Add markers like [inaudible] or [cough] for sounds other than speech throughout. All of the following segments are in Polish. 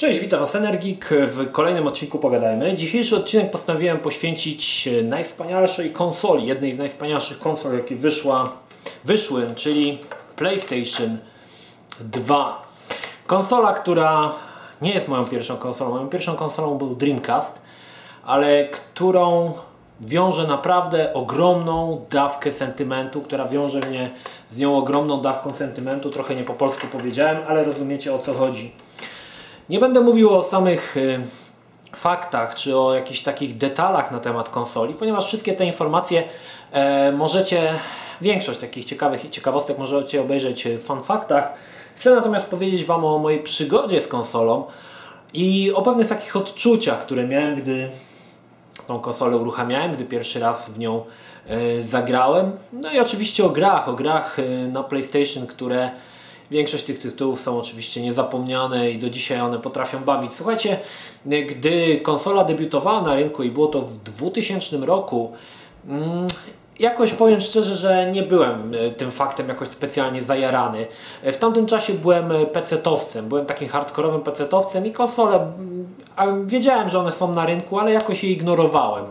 Cześć, witam Was Energik. W kolejnym odcinku pogadajmy. Dzisiejszy odcinek postanowiłem poświęcić najwspanialszej konsoli, jednej z najwspanialszych konsol, jakie wyszła, wyszły, czyli PlayStation 2. Konsola, która nie jest moją pierwszą konsolą. Moją pierwszą konsolą był Dreamcast, ale którą wiąże naprawdę ogromną dawkę sentymentu, która wiąże mnie z nią ogromną dawką sentymentu. Trochę nie po polsku powiedziałem, ale rozumiecie o co chodzi. Nie będę mówił o samych y, faktach czy o jakichś takich detalach na temat konsoli, ponieważ wszystkie te informacje e, możecie, większość takich ciekawych ciekawostek możecie obejrzeć w fanfaktach. Chcę natomiast powiedzieć Wam o mojej przygodzie z konsolą i o pewnych takich odczuciach, które miałem, gdy tą konsolę uruchamiałem, gdy pierwszy raz w nią e, zagrałem. No i oczywiście o grach, o grach e, na PlayStation, które Większość tych tytułów są oczywiście niezapomniane i do dzisiaj one potrafią bawić. Słuchajcie, gdy konsola debiutowała na rynku i było to w 2000 roku, mm, jakoś powiem szczerze, że nie byłem e, tym faktem jakoś specjalnie zajarany. W tamtym czasie byłem e, pecetowcem, byłem takim hardkorowym pecetowcem i konsole, wiedziałem, że one są na rynku, ale jakoś je ignorowałem.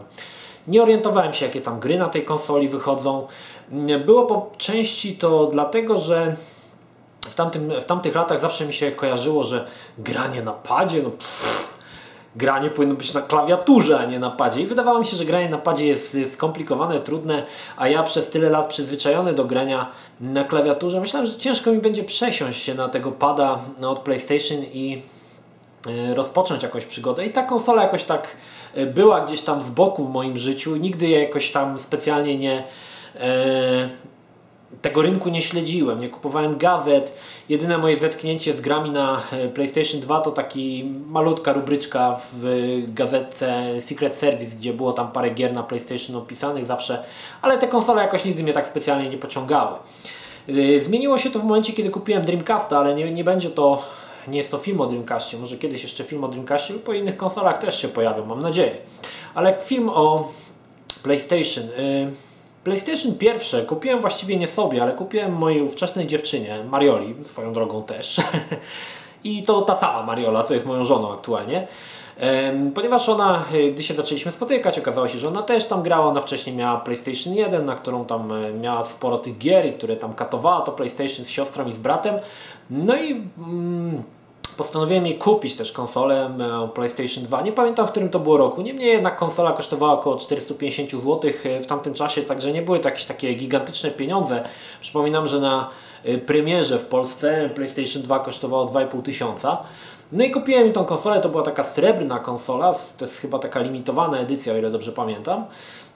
Nie orientowałem się, jakie tam gry na tej konsoli wychodzą. Mm, było po części to dlatego, że w, tamtym, w tamtych latach zawsze mi się kojarzyło, że granie na padzie, no pff, granie powinno być na klawiaturze, a nie na padzie. I wydawało mi się, że granie na padzie jest skomplikowane, trudne, a ja przez tyle lat przyzwyczajony do grania na klawiaturze, myślałem, że ciężko mi będzie przesiąść się na tego pada od PlayStation i e, rozpocząć jakąś przygodę. I ta konsola jakoś tak e, była gdzieś tam z boku w moim życiu. Nigdy jej jakoś tam specjalnie nie, e, tego rynku nie śledziłem, nie kupowałem gazet. Jedyne moje zetknięcie z grami na e, PlayStation 2 to taki malutka rubryczka w gazetce Secret Service, gdzie było tam parę gier na PlayStation opisanych zawsze, ale te konsole jakoś nigdy mnie tak specjalnie nie pociągały. E, zmieniło się to w momencie, kiedy kupiłem Dreamcasta, ale nie, nie będzie to, nie jest to film o Dreamcastie. Może kiedyś jeszcze film o Dreamcastie lub po innych konsolach też się pojawią, mam nadzieję. Ale film o PlayStation. Yy, PlayStation pierwsze kupiłem właściwie nie sobie, ale kupiłem mojej ówczesnej dziewczynie, Marioli, swoją drogą też. [laughs] I to ta sama Mariola, co jest moją żoną aktualnie. Ponieważ ona, e, gdy się zaczęliśmy spotykać, okazało się, że ona też tam grała. Ona wcześniej miała PlayStation 1, na którą tam e, miała sporo tych gier i które tam katowała to PlayStation z siostrą i z bratem. No i mm, postanowiłem jej kupić też konsolę e, PlayStation 2. Nie pamiętam w którym to było roku. Niemniej jednak konsola kosztowała około 450 zł w tamtym czasie, także nie były to jakieś takie gigantyczne pieniądze. Przypominam, że na e, premierze w Polsce PlayStation 2 kosztowało 2,5 tysiąca. No i kupiłem mi tą konsolę, to była taka srebrna konsola, to jest chyba taka limitowana edycja, o ile dobrze pamiętam.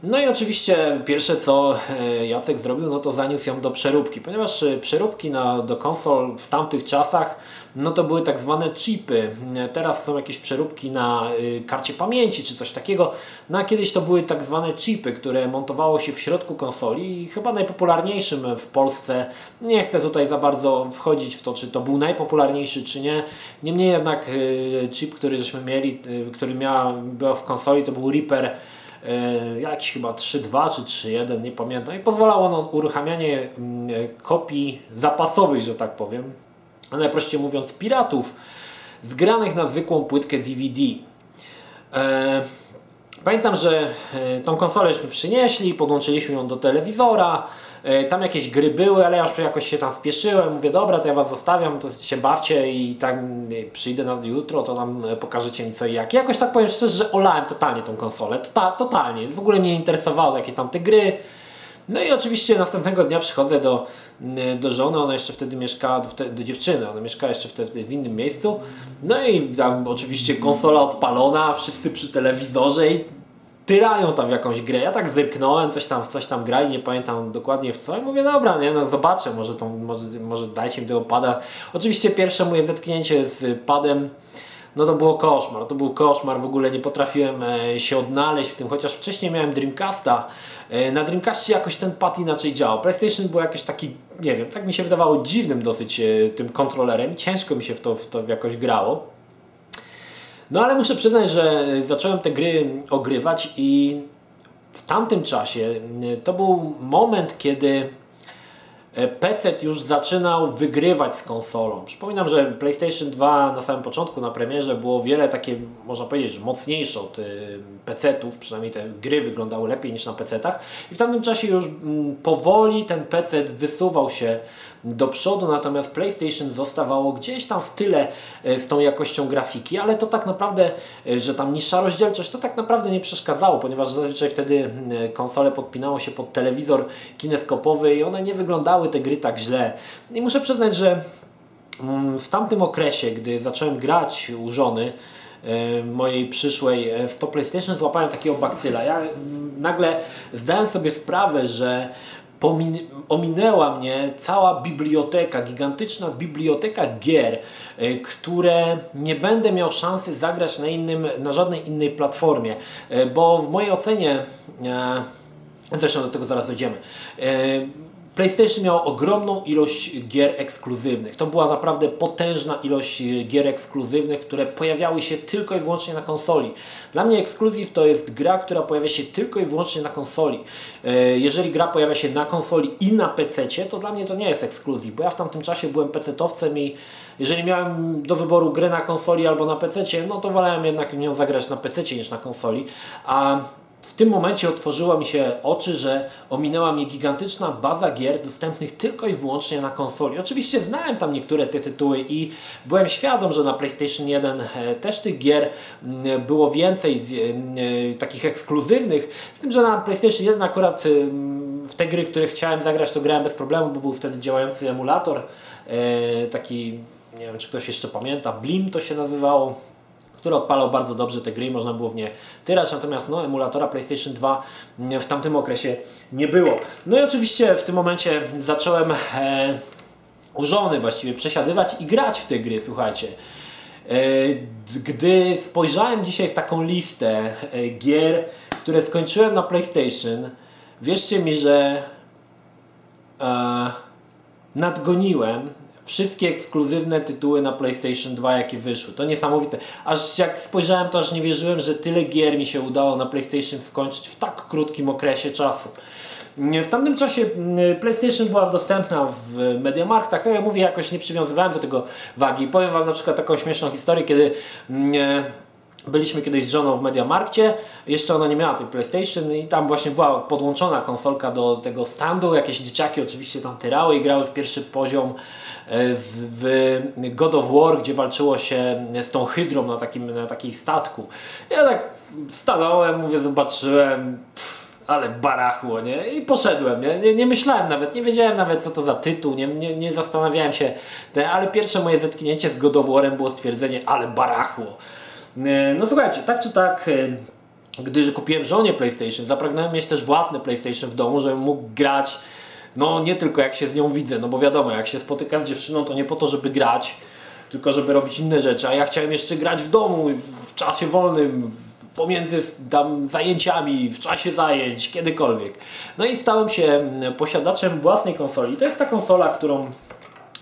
No i oczywiście pierwsze co e, Jacek zrobił, no to zaniósł ją do przeróbki, ponieważ przeróbki na, do konsol w tamtych czasach no to były tak zwane chipy. Teraz są jakieś przeróbki na y, karcie pamięci czy coś takiego. No a kiedyś to były tak zwane chipy, które montowało się w środku konsoli i chyba najpopularniejszym w Polsce, nie chcę tutaj za bardzo wchodzić w to, czy to był najpopularniejszy czy nie. Niemniej jednak y, chip, który żeśmy mieli, y, który miała, był w konsoli, to był Reaper jakiś chyba 3.2 czy 3.1, nie pamiętam i pozwalało ono uruchamianie mm, kopii zapasowych, że tak powiem, a najprościej mówiąc piratów, zgranych na zwykłą płytkę DVD. E, pamiętam, że e, tą konsolę żeśmy przynieśli, podłączyliśmy ją do telewizora, e, tam jakieś gry były, ale ja już jakoś się tam spieszyłem, mówię dobra, to ja Was zostawiam, to się bawcie i tak przyjdę na jutro, to tam pokażecie mi co i jak. I jakoś tak powiem szczerze, że olałem totalnie tą konsolę, Tota, totalnie, w ogóle mnie nie interesowało jakie tam te gry, no i oczywiście następnego dnia przychodzę do, mm, do żony, ona jeszcze wtedy mieszkała, do, do dziewczyny, ona mieszkała jeszcze wtedy w innym miejscu. No i tam oczywiście konsola odpalona, wszyscy przy telewizorze i tyrają tam jakąś grę. Ja tak zerknąłem, coś tam, coś tam grali, nie pamiętam dokładnie w co i mówię, dobra, nie, no zobaczę, może, tą, może, może dajcie mi tego pada. Oczywiście pierwsze moje zetknięcie z padem no to było koszmar, to był koszmar, w ogóle nie potrafiłem e, się odnaleźć w tym, chociaż wcześniej miałem Dreamcasta, na Dreamcastie jakoś ten pad inaczej działał. PlayStation był jakiś taki, nie wiem, tak mi się wydawało dziwnym dosyć e, tym kontrolerem, ciężko mi się w to, w to jakoś grało. No ale muszę przyznać, że zacząłem te gry ogrywać i w tamtym czasie to był moment, kiedy E, PC już zaczynał wygrywać z konsolą. Przypominam, że PlayStation 2 na samym początku, na premierze było wiele takie, można powiedzieć, że mocniejsze od y, PC-ów, przynajmniej te gry wyglądały lepiej niż na PC-tach i w tamtym czasie już mm, powoli ten PC wysuwał się do przodu, natomiast PlayStation zostawało gdzieś tam w tyle e, z tą jakością grafiki, ale to tak naprawdę, e, że tam niższa rozdzielczość, to tak naprawdę nie przeszkadzało, ponieważ zazwyczaj wtedy e, konsole podpinało się pod telewizor kineskopowy i one nie wyglądały te gry tak źle. I muszę przyznać, że mm, w tamtym okresie, gdy zacząłem grać u żony, mojej przyszłej w to PlayStation złapałem takiego bakcyla. Ja nagle zdałem sobie sprawę, że ominęła mnie cała biblioteka, gigantyczna biblioteka gier, e, które nie będę miał szansy zagrać na, innym, na żadnej innej platformie, e, bo w mojej ocenie, e, zresztą do tego zaraz dojdziemy, PlayStation miał ogromną ilość gier ekskluzywnych. To była naprawdę potężna ilość e, gier ekskluzywnych, które pojawiały się tylko i wyłącznie na konsoli. Dla mnie ekskluzyw to jest gra, która pojawia się tylko i wyłącznie na konsoli. E, jeżeli gra pojawia się na konsoli i na PC, to dla mnie to nie jest ekskluzyw, bo ja w tamtym czasie byłem PC-towcem i jeżeli miałem do wyboru grę na konsoli albo na PC, no to wolałem jednak nią zagrać na PC niż na konsoli. A w tym momencie otworzyło mi się oczy, że ominęła mnie gigantyczna baza gier dostępnych tylko i wyłącznie na konsoli. Oczywiście znałem tam niektóre te tytuły i byłem świadom, że na PlayStation 1 e, też tych gier mm, było więcej e, takich ekskluzywnych, z tym, że na PlayStation 1 akurat w te gry, które chciałem zagrać, to grałem bez problemu, bo był wtedy działający emulator, e, taki, nie wiem czy ktoś jeszcze pamięta, Blim to się nazywało który odpalał bardzo dobrze te gry, można było w nie tyrać, natomiast no, emulatora PlayStation 2 w tamtym okresie nie było. No i oczywiście w tym momencie zacząłem e, u żony właściwie przesiadywać i grać w te gry, słuchajcie. E, gdy spojrzałem dzisiaj w taką listę e, gier, które skończyłem na PlayStation, wierzcie mi, że e, nadgoniłem wszystkie ekskluzywne tytuły na PlayStation 2 jakie wyszły. To niesamowite. Aż jak spojrzałem to aż nie wierzyłem, że tyle gier mi się udało na PlayStation skończyć w tak krótkim okresie czasu. W tamtym czasie mm, PlayStation była dostępna w Mediamarktach, tak jak mówię, jakoś nie przywiązywałem do tego wagi. Powiem Wam na przykład taką śmieszną historię, kiedy mm, Byliśmy kiedyś z żoną w Mediamarkcie, jeszcze ona nie miała tej PlayStation i tam właśnie była podłączona konsolka do tego standu, jakieś dzieciaki oczywiście tam tyrały i grały w pierwszy poziom E, w God of War, gdzie walczyło się z tą hydrą na takim na takiej statku. Ja tak stanąłem, mówię, zobaczyłem, pff, ale barachło, nie? I poszedłem, nie? nie? Nie, myślałem nawet, nie wiedziałem nawet co to za tytuł, nie, nie, nie zastanawiałem się, ale pierwsze moje zetknięcie z God of War'em było stwierdzenie, ale barachło. E, no słuchajcie, tak czy tak, e, gdy kupiłem żonie PlayStation, zapragnąłem mieć też własny PlayStation w domu, żebym mógł grać no nie tylko jak się z nią widzę, no bo wiadomo, jak się spotyka z dziewczyną, to nie po to, żeby grać, tylko żeby robić inne rzeczy, a ja chciałem jeszcze grać w domu, w czasie wolnym, pomiędzy tam zajęciami, w czasie zajęć, kiedykolwiek. No i stałem się posiadaczem własnej konsoli. To jest ta konsola, którą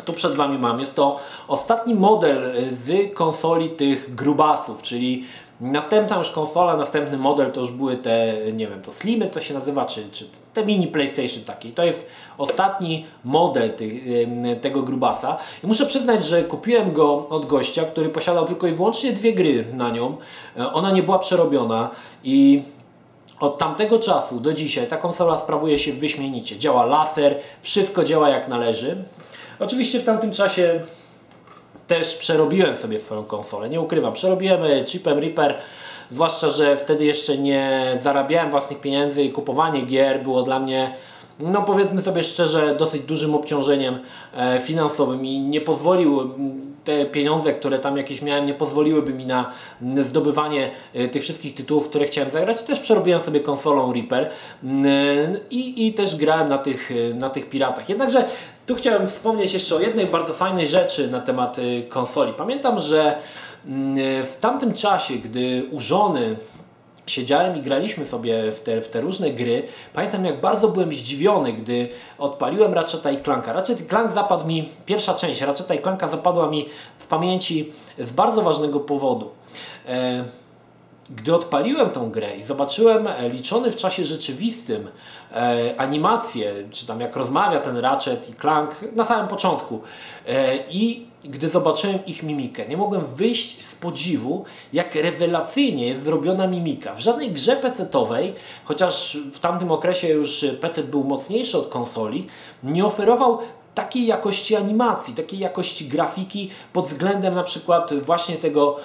tu przed Wami mam. Jest to ostatni model z konsoli tych grubasów, czyli Następna już konsola, następny model to już były te, nie wiem, to Slimy to się nazywa, czy, czy te mini PlayStation takie. To jest ostatni model ty, tego grubasa. I muszę przyznać, że kupiłem go od gościa, który posiadał tylko i wyłącznie dwie gry na nią. E, ona nie była przerobiona i od tamtego czasu do dzisiaj ta konsola sprawuje się wyśmienicie. Działa laser, wszystko działa jak należy. Oczywiście w tamtym czasie też przerobiłem sobie swoją konsolę, nie ukrywam, przerobiłem e, chipem Reaper, zwłaszcza, że wtedy jeszcze nie zarabiałem własnych pieniędzy i kupowanie gier było dla mnie no powiedzmy sobie szczerze, dosyć dużym obciążeniem e, finansowym i nie pozwolił, te pieniądze, które tam jakieś miałem, nie pozwoliłyby mi na zdobywanie e, tych wszystkich tytułów, które chciałem zagrać. Też przerobiłem sobie konsolą Reaper i, i też grałem na tych, na tych piratach. Jednakże tu chciałem wspomnieć jeszcze o jednej bardzo fajnej rzeczy na temat y, konsoli. Pamiętam, że mm, w tamtym czasie, gdy u żony siedziałem i graliśmy sobie w te, w te różne gry, pamiętam jak bardzo byłem zdziwiony, gdy odpaliłem Ratcheta i Clanka. Ratchet i Clank zapadł mi, pierwsza część Ratcheta i Clanka zapadła mi w pamięci z bardzo ważnego powodu. E, gdy odpaliłem tą grę i zobaczyłem e, liczony w czasie rzeczywistym e, animacje, czy tam jak rozmawia ten Ratchet i Clank na samym początku e, i gdy zobaczyłem ich mimikę, nie mogłem wyjść z podziwu, jak rewelacyjnie jest zrobiona mimika. W żadnej grze PC-owej, chociaż w tamtym okresie już PC był mocniejszy od konsoli, nie oferował takiej jakości animacji, takiej jakości grafiki pod względem na przykład właśnie tego,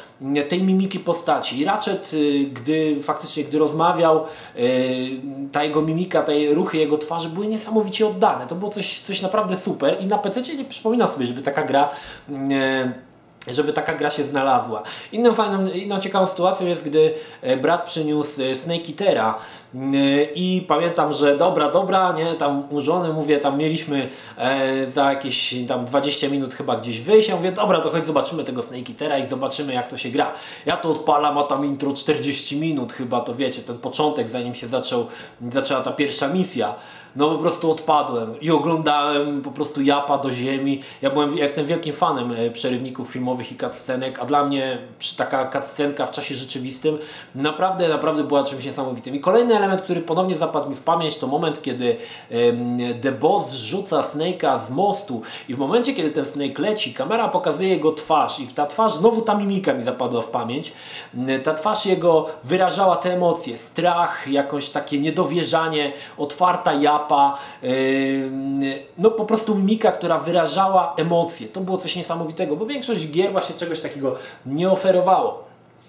tej mimiki postaci. I Ratchet, y, gdy faktycznie gdy rozmawiał, y, ta jego mimika, te ruchy jego twarzy były niesamowicie oddane. To było coś, coś naprawdę super i na PC nie przypominam sobie, żeby taka gra y, żeby taka gra się znalazła. Inną fajną, inną ciekawą sytuacją jest, gdy e, brat przyniósł e, Snake Eatera e, i pamiętam, że dobra, dobra, nie, tam u żony mówię, tam mieliśmy za jakieś tam 20 minut chyba gdzieś wyjść, ja mówię, dobra, to chodź zobaczymy tego Snake Eatera i zobaczymy jak to się gra. Ja to odpalam, a tam intro 40 minut chyba, to wiecie, ten początek, zanim się zaczął, zaczęła ta pierwsza misja no po prostu odpadłem i oglądałem po prostu japa do ziemi. Ja, byłem, ja jestem wielkim fanem e, przerywników filmowych i cutscenek, a dla mnie taka cutscenka w czasie rzeczywistym naprawdę, naprawdę była czymś niesamowitym. I kolejny element, który ponownie zapadł mi w pamięć, to moment, kiedy The Boss rzuca Snake'a z mostu i w momencie, kiedy ten Snake leci, kamera pokazuje jego twarz i ta twarz, znowu ta mimika mi zapadła w pamięć, ta twarz jego wyrażała te emocje, strach, jakąś takie niedowierzanie, otwarta japa, mapa, no po prostu mimika, która wyrażała emocje. To było coś niesamowitego, bo większość gier właśnie czegoś takiego nie oferowało.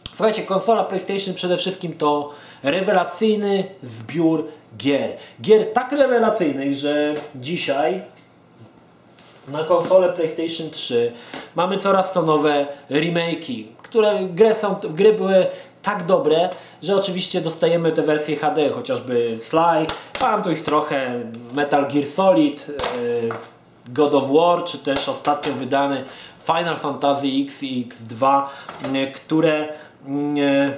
Słuchajcie, konsola PlayStation przede wszystkim to rewelacyjny zbiór gier. Gier tak rewelacyjnych, że dzisiaj na konsolę PlayStation 3 mamy coraz to nowe remake'i, które gry, są, gry były tak dobre, że oczywiście dostajemy te wersje HD, chociażby Sly, mam tu ich trochę, Metal Gear Solid, e, God of War, czy też ostatnio wydany Final Fantasy X i X2, e, które e,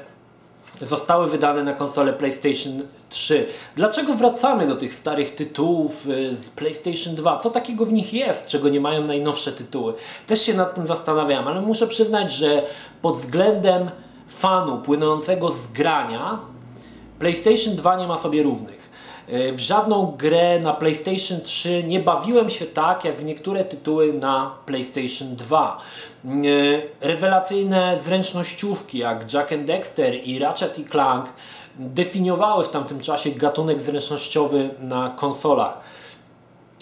zostały wydane na konsolę PlayStation 3. Dlaczego wracamy do tych starych tytułów z PlayStation 2? Co takiego w nich jest, czego nie mają najnowsze tytuły? Też się nad tym zastanawiam, ale muszę przyznać, że pod względem fanu płynącego z grania PlayStation 2 nie ma sobie równych. E, w żadną grę na PlayStation 3 nie bawiłem się tak jak w niektóre tytuły na PlayStation 2. E, rewelacyjne zręcznościówki jak Jack and Dexter i Ratchet i Clank definiowały w tamtym czasie gatunek zręcznościowy na konsolach.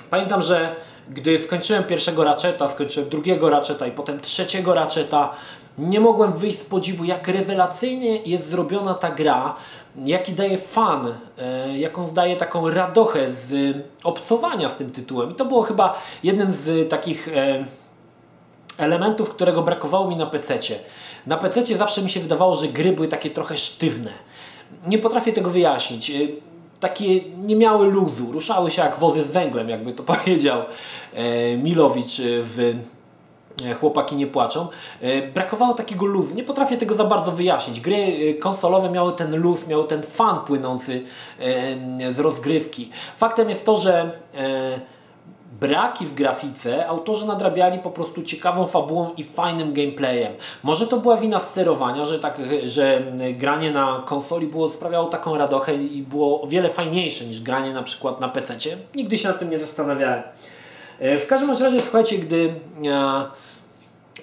Pamiętam, że gdy skończyłem pierwszego Ratcheta, skończyłem drugiego Ratcheta i potem trzeciego Ratcheta, nie mogłem wyjść z podziwu, jak rewelacyjnie jest zrobiona ta gra, jaki daje fan, e, jaką daje taką radochę z obcowania z tym tytułem. I to było chyba jednym z takich e, elementów, którego brakowało mi na PC. Na PC zawsze mi się wydawało, że gry były takie trochę sztywne. Nie potrafię tego wyjaśnić. E, takie nie miały luzu, ruszały się jak wozy z węglem, jakby to [laughs] powiedział Milowicz w E, chłopaki nie płaczą. E, brakowało takiego luzu. Nie potrafię tego za bardzo wyjaśnić. Gry e, konsolowe miały ten luz, miały ten fan płynący z rozgrywki. Faktem jest to, że braki w grafice autorzy nadrabiali po prostu ciekawą fabułą i fajnym gameplayem. Może to była wina sterowania, że, tak, że granie na konsoli było, sprawiało taką radochę i było o wiele fajniejsze niż granie na przykład na PC. Nigdy się nad tym nie zastanawiałem. W każdym razie, słuchajcie, gdy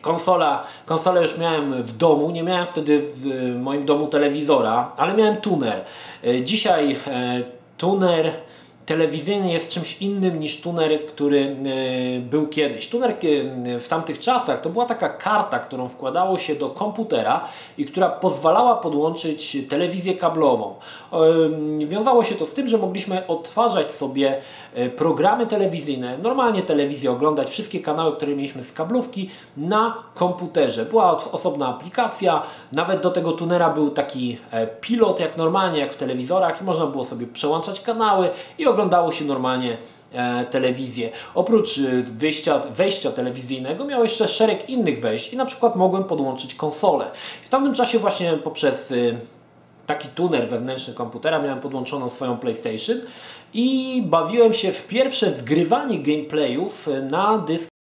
konsola, konsolę już miałem w domu, nie miałem wtedy w moim domu telewizora, ale miałem tuner. E, dzisiaj e, tuner telewizyjny jest czymś innym niż tuner, który e, był kiedyś. Tuner w tamtych czasach to była taka karta, którą wkładało się do komputera i która pozwalała podłączyć telewizję kablową. Wiązało się to z tym, że mogliśmy odtwarzać sobie programy telewizyjne, normalnie telewizję oglądać, wszystkie kanały, które mieliśmy z kablówki na komputerze. Była osobna aplikacja, nawet do tego tunera był taki pilot jak normalnie, jak w telewizorach i można było sobie przełączać kanały i oglądało się normalnie e, telewizję. Oprócz e, wejścia, telewizyjnego miał jeszcze szereg innych wejść i na przykład mogłem podłączyć konsolę. W tamtym czasie właśnie poprzez e, taki tuner wewnętrzny komputera miałem podłączoną swoją PlayStation i bawiłem się w pierwsze zgrywanie gameplayów na dysk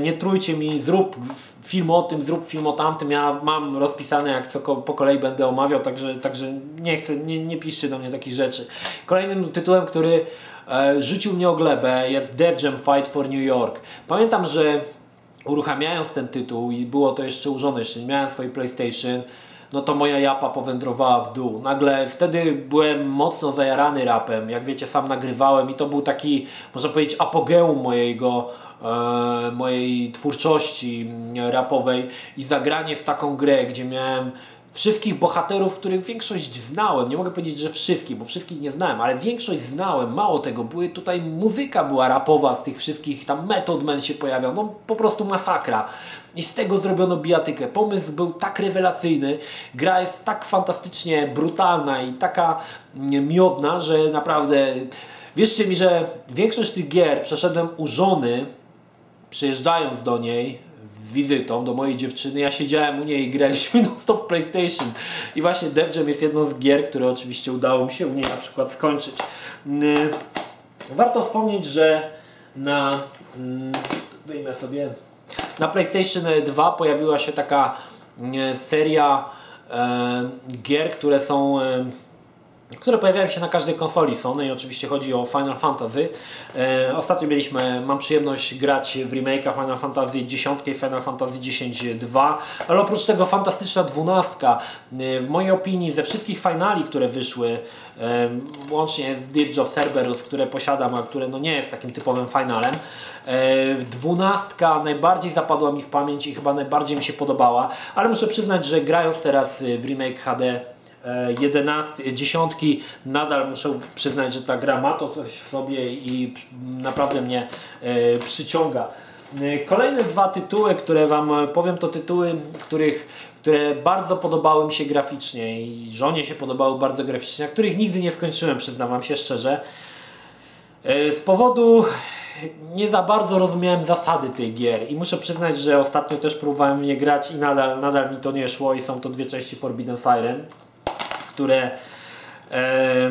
nie trójcie mi, zrób film o tym, zrób film o tamtym. Ja mam rozpisane, jak co po kolei będę omawiał, także, także nie chcę, nie, nie piszcie do mnie takich rzeczy. Kolejnym tytułem, który e, rzucił mnie o glebę jest Def Jam Fight for New York. Pamiętam, że uruchamiając ten tytuł i było to jeszcze użone, jeszcze nie miałem swojej PlayStation, no to moja japa powędrowała w dół. Nagle wtedy byłem mocno zajarany rapem, jak wiecie sam nagrywałem i to był taki, można powiedzieć, apogeum mojego mojej twórczości rapowej i zagranie w taką grę, gdzie miałem wszystkich bohaterów, których większość znałem. Nie mogę powiedzieć, że wszystkich, bo wszystkich nie znałem, ale większość znałem. Mało tego, były tutaj muzyka była rapowa z tych wszystkich, tam Method Man się pojawiał, no po prostu masakra. I z tego zrobiono bijatykę. Pomysł był tak rewelacyjny, gra jest tak fantastycznie brutalna i taka miodna, że naprawdę wierzcie mi, że większość tych gier przeszedłem u żony, przyjeżdżając do niej, wizytą do mojej dziewczyny. Ja siedziałem u niej i graliśmy [laughs] no stop PlayStation. I właśnie Def Jam jest jedną z gier, które oczywiście udało mi się u niej na przykład skończyć. Warto wspomnieć, że na mm, wyjmę sobie na PlayStation 2 pojawiła się taka seria e, gier, które są e, które pojawiają się na każdej konsoli Sony i oczywiście chodzi o Final Fantasy. E, ostatnio mieliśmy, mam przyjemność grać w remake'a Final Fantasy X i Final Fantasy X-2, ale oprócz tego fantastyczna dwunastka. E, w mojej opinii ze wszystkich finali, które wyszły, e, łącznie z Dirge of Cerberus, które posiadam, a które no nie jest takim typowym finalem, e, dwunastka najbardziej zapadła mi w pamięć i chyba najbardziej mi się podobała, ale muszę przyznać, że grając teraz w remake HD 11, e, dziesiątki nadal muszę przyznać, że ta gra ma to coś w sobie i naprawdę mnie e, przyciąga. E, kolejne dwa tytuły, które Wam powiem, to tytuły, których, które bardzo podobały mi się graficznie i żonie się podobały bardzo graficznie, a których nigdy nie skończyłem, przyznam Wam się szczerze. Z powodu nie za bardzo rozumiałem zasady tej gier i muszę przyznać, że ostatnio też próbowałem je grać i nadal, nadal mi to nie szło i są to dwie części Forbidden Siren które e,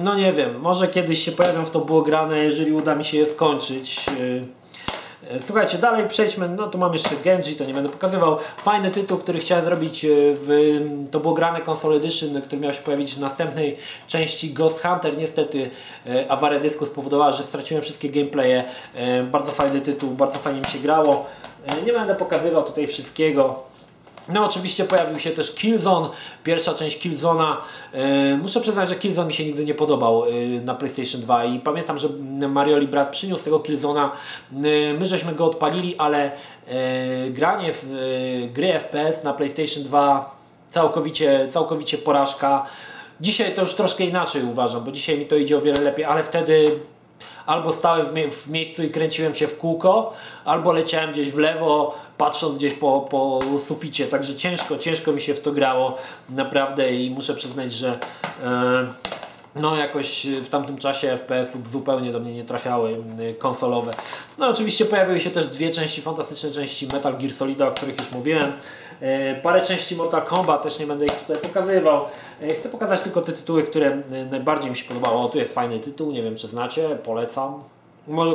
no nie wiem, może kiedyś się pojawią w to było grane, jeżeli uda mi się je skończyć. E, e, słuchajcie, dalej przejdźmy, no tu mam jeszcze Genji, to nie będę pokazywał. Fajny tytuł, który chciałem zrobić, w, to było grane Console Edition, który miał się pojawić w następnej części Ghost Hunter. Niestety awaria dysku spowodowała, że straciłem wszystkie gameplaye. Bardzo fajny tytuł, bardzo fajnie mi się grało. Nie będę pokazywał tutaj wszystkiego. No oczywiście pojawił się też Killzone, pierwsza część Killzona. Yy, muszę przyznać, że Killzone mi się nigdy nie podobał yy, na PlayStation 2 i pamiętam, że Marioli brat przyniósł tego Killzona. Yy, my żeśmy go odpalili, ale granie w gry FPS na PlayStation 2 całkowicie, całkowicie porażka. Dzisiaj to już troszkę inaczej uważam, bo dzisiaj mi to idzie o wiele lepiej, ale wtedy albo stałem w miejscu i kręciłem się w kółko, albo leciałem gdzieś w lewo, patrząc gdzieś po, po suficie. Także ciężko, ciężko mi się w to grało naprawdę i muszę przyznać, że e, no jakoś w tamtym czasie FPS-ów zupełnie do mnie nie trafiały konsolowe. No oczywiście pojawiły się też dwie części, fantastyczne części Metal Gear Solida, o których już mówiłem. E, parę części Mortal Kombat, też nie będę ich tutaj pokazywał. E, chcę pokazać tylko te tytuły, które najbardziej mi się podobało. O, tu jest fajny tytuł, nie wiem czy znacie, polecam.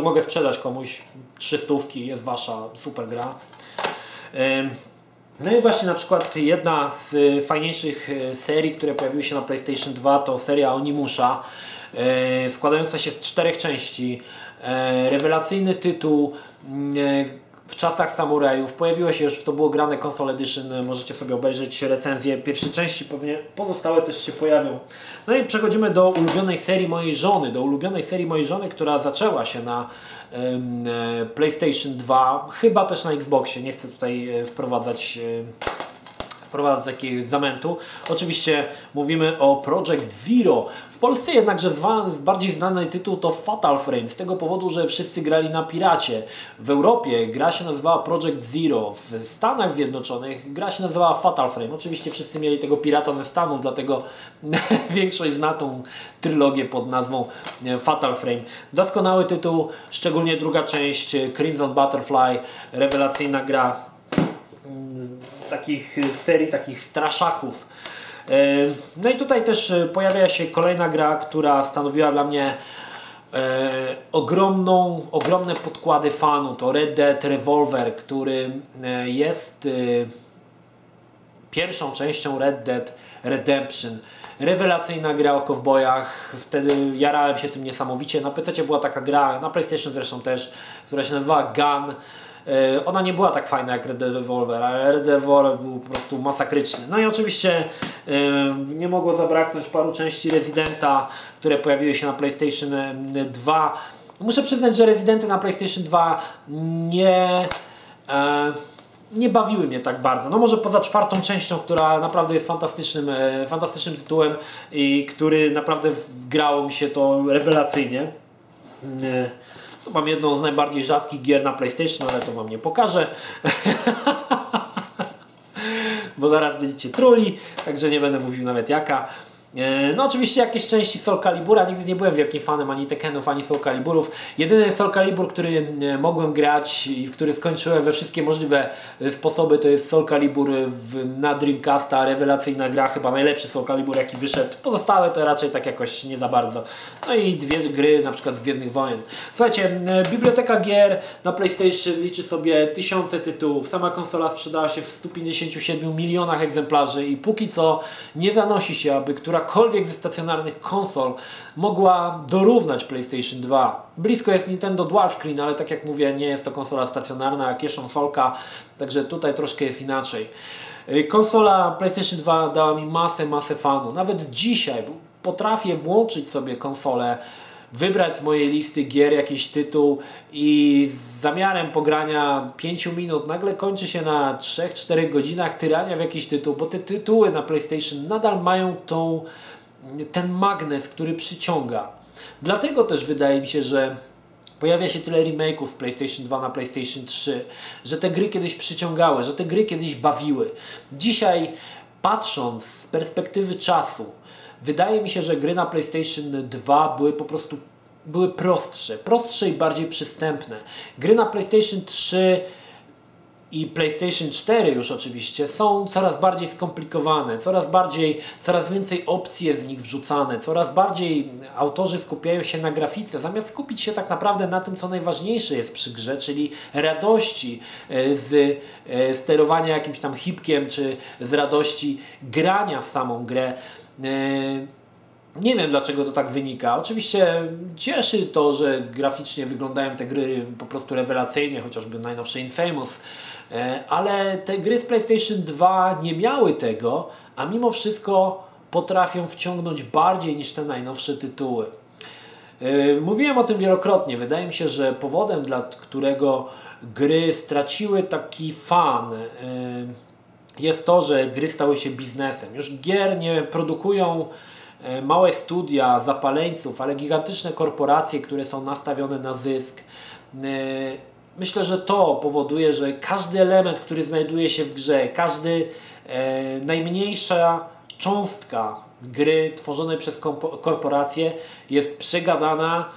Mogę sprzedać komuś trzy stówki, jest wasza super gra. No i właśnie na przykład jedna z fajniejszych e, serii, które pojawiły się na PlayStation 2 to seria Onimusza składająca się z czterech części. Rewelacyjny tytuł, w czasach samurajów. Pojawiło się już, to było grane Console Edition, możecie sobie obejrzeć recenzję pierwszej części, pewnie pozostałe też się pojawią. No i przechodzimy do ulubionej serii mojej żony, do ulubionej serii mojej żony, która zaczęła się na e, PlayStation 2, chyba też na Xboxie, nie chcę tutaj e, wprowadzać e, wprowadzać jakiegoś zamętu. Oczywiście mówimy o Project Zero. W Polsce jednakże bardziej znany tytuł to Fatal Frame, z tego powodu, że wszyscy grali na piracie. W Europie gra się nazywała Project Zero, w Stanach Zjednoczonych gra się nazywała Fatal Frame. Oczywiście wszyscy mieli tego pirata ze Stanów, dlatego [laughs] większość zna tą trylogię pod nazwą e, Fatal Frame. Doskonały tytuł, szczególnie druga część e, Crimson Butterfly, rewelacyjna gra takich serii, takich straszaków. E, no i tutaj też e, pojawia się kolejna gra, która stanowiła dla mnie e, ogromną, ogromne podkłady fanu. To Red Dead Revolver, który jest e, pierwszą częścią Red Dead Redemption. Rewelacyjna gra o kowbojach, wtedy jarałem się tym niesamowicie. Na PC była taka gra, na PlayStation zresztą też, która się nazywała Gun. E, ona nie była tak fajna jak Red Revolver, ale Red Revolver był po prostu masakryczny. No i oczywiście e, nie mogło zabraknąć paru części Residenta, które pojawiły się na PlayStation 2. Muszę przyznać, że Residenty na PlayStation 2 nie e, nie bawiły mnie tak bardzo. No może poza czwartą częścią, która naprawdę jest fantastycznym, fantastycznym tytułem i który naprawdę grało mi się to rewelacyjnie. Mam jedną z najbardziej rzadkich gier na PlayStation, ale to Wam nie pokażę. [laughs] Bo zaraz będziecie truli, także nie będę mówił nawet jaka. E, no oczywiście jakieś części Soul Calibura, nigdy nie byłem wielkim fanem ani Tekkenów, ani Soul Caliburów. Jedyny Soul Calibur, który e, mogłem grać i który skończyłem we wszystkie możliwe e, sposoby to jest Soul Calibur na Dreamcasta, rewelacyjna gra, chyba najlepszy Soul Calibur jaki wyszedł. Pozostałe to raczej tak jakoś nie za bardzo. No i dwie gry na przykład z Gwiezdnych Wojen. Słuchajcie, biblioteka gier na PlayStation liczy sobie tysiące tytułów. Sama konsola sprzedała się w 157 milionach egzemplarzy i póki co nie zanosi się, aby która którakolwiek ze stacjonarnych konsol mogła dorównać PlayStation 2. Blisko jest Nintendo Dual Screen, ale tak jak mówię, nie jest to konsola stacjonarna, jak jest konsolka, także tutaj troszkę jest inaczej. Y, konsola PlayStation 2 dała mi masę, masę fanu. Nawet dzisiaj potrafię włączyć sobie konsolę wybrać z mojej listy gier jakiś tytuł i z zamiarem pogrania 5 minut nagle kończy się na 3-4 godzinach tyrania w jakiś tytuł, bo te tytuły na PlayStation nadal mają tą, ten magnes, który przyciąga. Dlatego też wydaje mi się, że pojawia się tyle remake'ów PlayStation 2 na PlayStation 3, że te gry kiedyś przyciągały, że te gry kiedyś bawiły. Dzisiaj patrząc z perspektywy czasu, Wydaje mi się, że gry na PlayStation 2 były po prostu były prostsze, prostsze i bardziej przystępne. Gry na PlayStation 3 i PlayStation 4 już oczywiście są coraz bardziej skomplikowane, coraz bardziej, coraz więcej opcji jest w nich wrzucane, coraz bardziej autorzy skupiają się na grafice, zamiast skupić się tak naprawdę na tym, co najważniejsze jest przy grze, czyli radości e, z e, sterowania jakimś tam hipkiem, czy z radości grania w samą grę. E, nie wiem dlaczego to tak wynika. Oczywiście cieszy to, że graficznie wyglądają te gry po prostu rewelacyjnie, chociażby najnowsze Infamous, e, ale te gry z PlayStation 2 nie miały tego, a mimo wszystko potrafią wciągnąć bardziej niż te najnowsze tytuły. E, mówiłem o tym wielokrotnie. Wydaje mi się, że powodem, dla którego gry straciły taki fan, jest to, że gry stały się biznesem. Już gier nie produkują e, małe studia zapaleńców, ale gigantyczne korporacje, które są nastawione na zysk. E, myślę, że to powoduje, że każdy element, który znajduje się w grze, każdy e, najmniejsza cząstka gry tworzonej przez korporacje jest przegadana,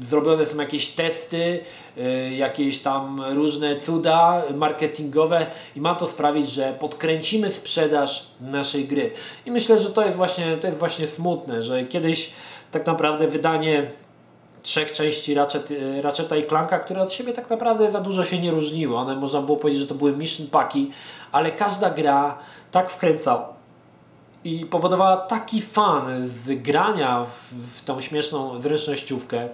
zrobione są jakieś testy, yy, jakieś tam różne cuda marketingowe i ma to sprawić, że podkręcimy sprzedaż naszej gry. I myślę, że to jest właśnie, to jest właśnie smutne, że kiedyś tak naprawdę wydanie trzech części Ratchet, yy, Ratcheta i Clanka, które od siebie tak naprawdę za dużo się nie różniły. One można było powiedzieć, że to były mission paki, ale każda gra tak wkręcała i powodowała taki fan z grania w, w tą śmieszną zręcznościówkę.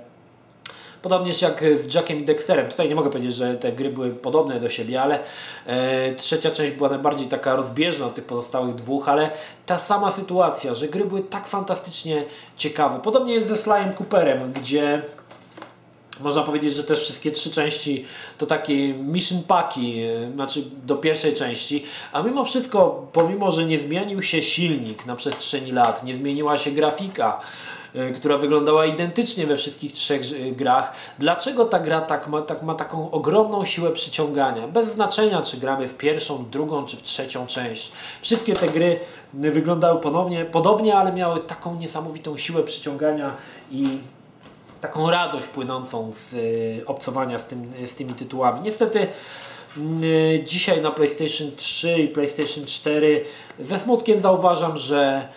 Podobnież jak z Jackiem Dexterem. Tutaj nie mogę powiedzieć, że te gry były podobne do siebie, ale e, trzecia część była najbardziej taka rozbieżna od tych pozostałych dwóch, ale ta sama sytuacja, że gry były tak fantastycznie ciekawe. Podobnie jest ze Sly'em Cooperem, gdzie można powiedzieć, że też wszystkie trzy części to takie mission paki, e, znaczy do pierwszej części, a mimo wszystko, pomimo, że nie zmienił się silnik na przestrzeni lat, nie zmieniła się grafika, e, która wyglądała identycznie we wszystkich trzech e, grach. Dlaczego ta gra tak ma, tak ma taką ogromną siłę przyciągania? Bez znaczenia, czy gramy w pierwszą, drugą, czy w trzecią część. Wszystkie te gry wyglądały ponownie, podobnie, ale miały taką niesamowitą siłę przyciągania i taką radość płynącą z y, obcowania z, tym, z tymi tytułami. Niestety mm, y, dzisiaj na PlayStation 3 i PlayStation 4 ze smutkiem zauważam, że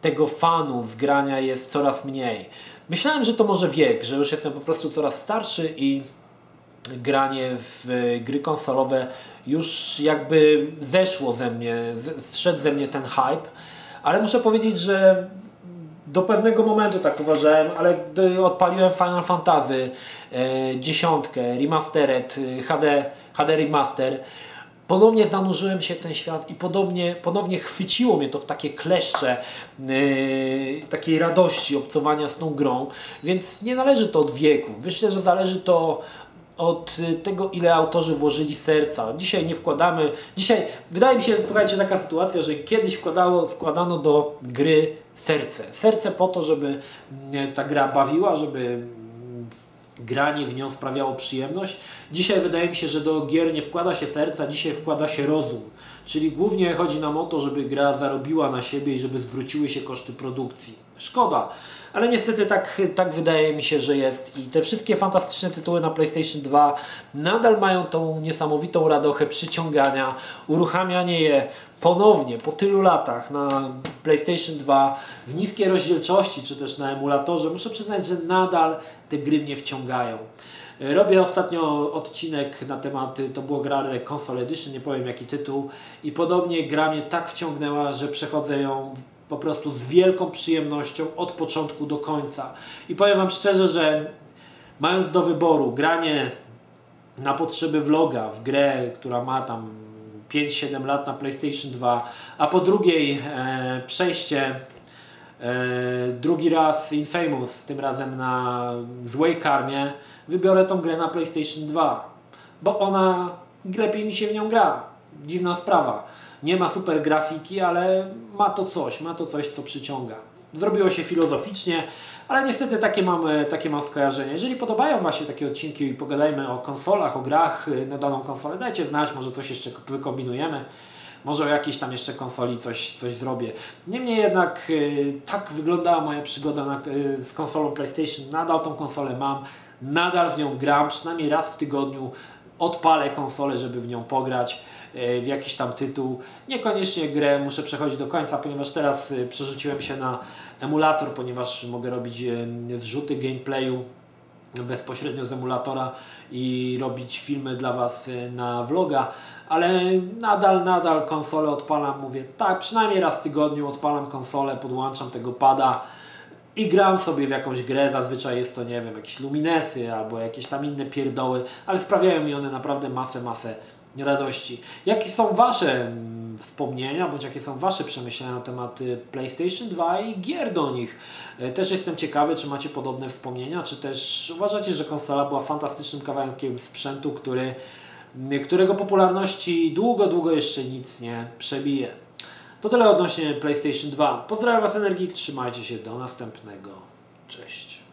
tego fanu z grania jest coraz mniej. myślałem, że to może wiek, że już jestem po prostu coraz starszy i granie w gry konsolowe już jakby zeszło ze mnie, zszedł ze mnie ten hype, ale muszę powiedzieć, że do pewnego momentu tak uważałem, ale gdy odpaliłem Final Fantasy e, dziesiątkę, remastered, HD, HD remaster, ponownie zanurzyłem się w ten świat i podobnie, ponownie chwyciło mnie to w takie kleszcze yy, takiej radości obcowania z tą grą, więc nie należy to od wieku. Myślę, że zależy to od tego, ile autorzy włożyli serca. Dzisiaj nie wkładamy, dzisiaj wydaje mi się, słuchajcie, taka sytuacja, że kiedyś wkładało, wkładano do gry serce. Serce po to, żeby mm, ta gra bawiła, żeby granie w nią sprawiało przyjemność. Dzisiaj wydaje mi się, że do gier nie wkłada się serca, dzisiaj wkłada się rozum. Czyli głównie chodzi nam o to, żeby gra zarobiła na siebie i żeby zwróciły się koszty produkcji. Szkoda, ale niestety tak, tak wydaje mi się, że jest. I te wszystkie fantastyczne tytuły na PlayStation 2 nadal mają tą niesamowitą radochę przyciągania, uruchamianie je ponownie po tylu latach na PlayStation 2 w niskiej rozdzielczości, czy też na emulatorze. Muszę przyznać, że nadal te gry mnie wciągają. Robię ostatnio odcinek na temat, to było gra Console Edition, nie powiem jaki tytuł i podobnie gra mnie tak wciągnęła, że przechodzę ją po prostu z wielką przyjemnością od początku do końca. I powiem Wam szczerze, że mając do wyboru granie na potrzeby vloga w grę, która ma tam 5-7 lat na PlayStation 2, a po drugiej e, przejście e, drugi raz Infamous, tym razem na złej karmie, wybiorę tą grę na PlayStation 2, bo ona lepiej mi się w nią gra. Dziwna sprawa. Nie ma super grafiki, ale ma to coś, ma to coś, co przyciąga. Zrobiło się filozoficznie, ale niestety takie mam, takie mam skojarzenia. Jeżeli podobają Wam się takie odcinki i pogadajmy o konsolach, o grach y, na daną konsolę, dajcie znać, może coś jeszcze wykombinujemy. Może o jakiejś tam jeszcze konsoli coś, coś zrobię. Niemniej jednak y, tak wyglądała moja przygoda na, z konsolą PlayStation. Nadal tą konsolę mam, nadal w nią gram, przynajmniej raz w tygodniu odpalę konsolę, żeby w nią pograć e, w jakiś tam tytuł. Niekoniecznie grę muszę przechodzić do końca, ponieważ teraz e, przerzuciłem się na emulator, ponieważ mogę robić e, zrzuty gameplayu bezpośrednio z emulatora i robić filmy dla Was na vloga, ale nadal, nadal konsolę odpalam, mówię tak, przynajmniej raz w tygodniu odpalam konsolę, podłączam tego pada, i gram sobie w jakąś grę, zazwyczaj jest to, nie wiem, jakieś luminesy albo jakieś tam inne pierdoły, ale sprawiają mi one naprawdę masę, masę radości. Jakie są Wasze mm, wspomnienia, bądź jakie są Wasze przemyślenia na temat y, PlayStation 2 i gier do nich? E, też jestem ciekawy, czy macie podobne wspomnienia, czy też uważacie, że konsola była fantastycznym kawałkiem sprzętu, który, mm, którego popularności długo, długo jeszcze nic nie przebije. To tyle odnośnie PlayStation 2. Pozdrawiam Was Energik, trzymajcie się, do następnego. Cześć.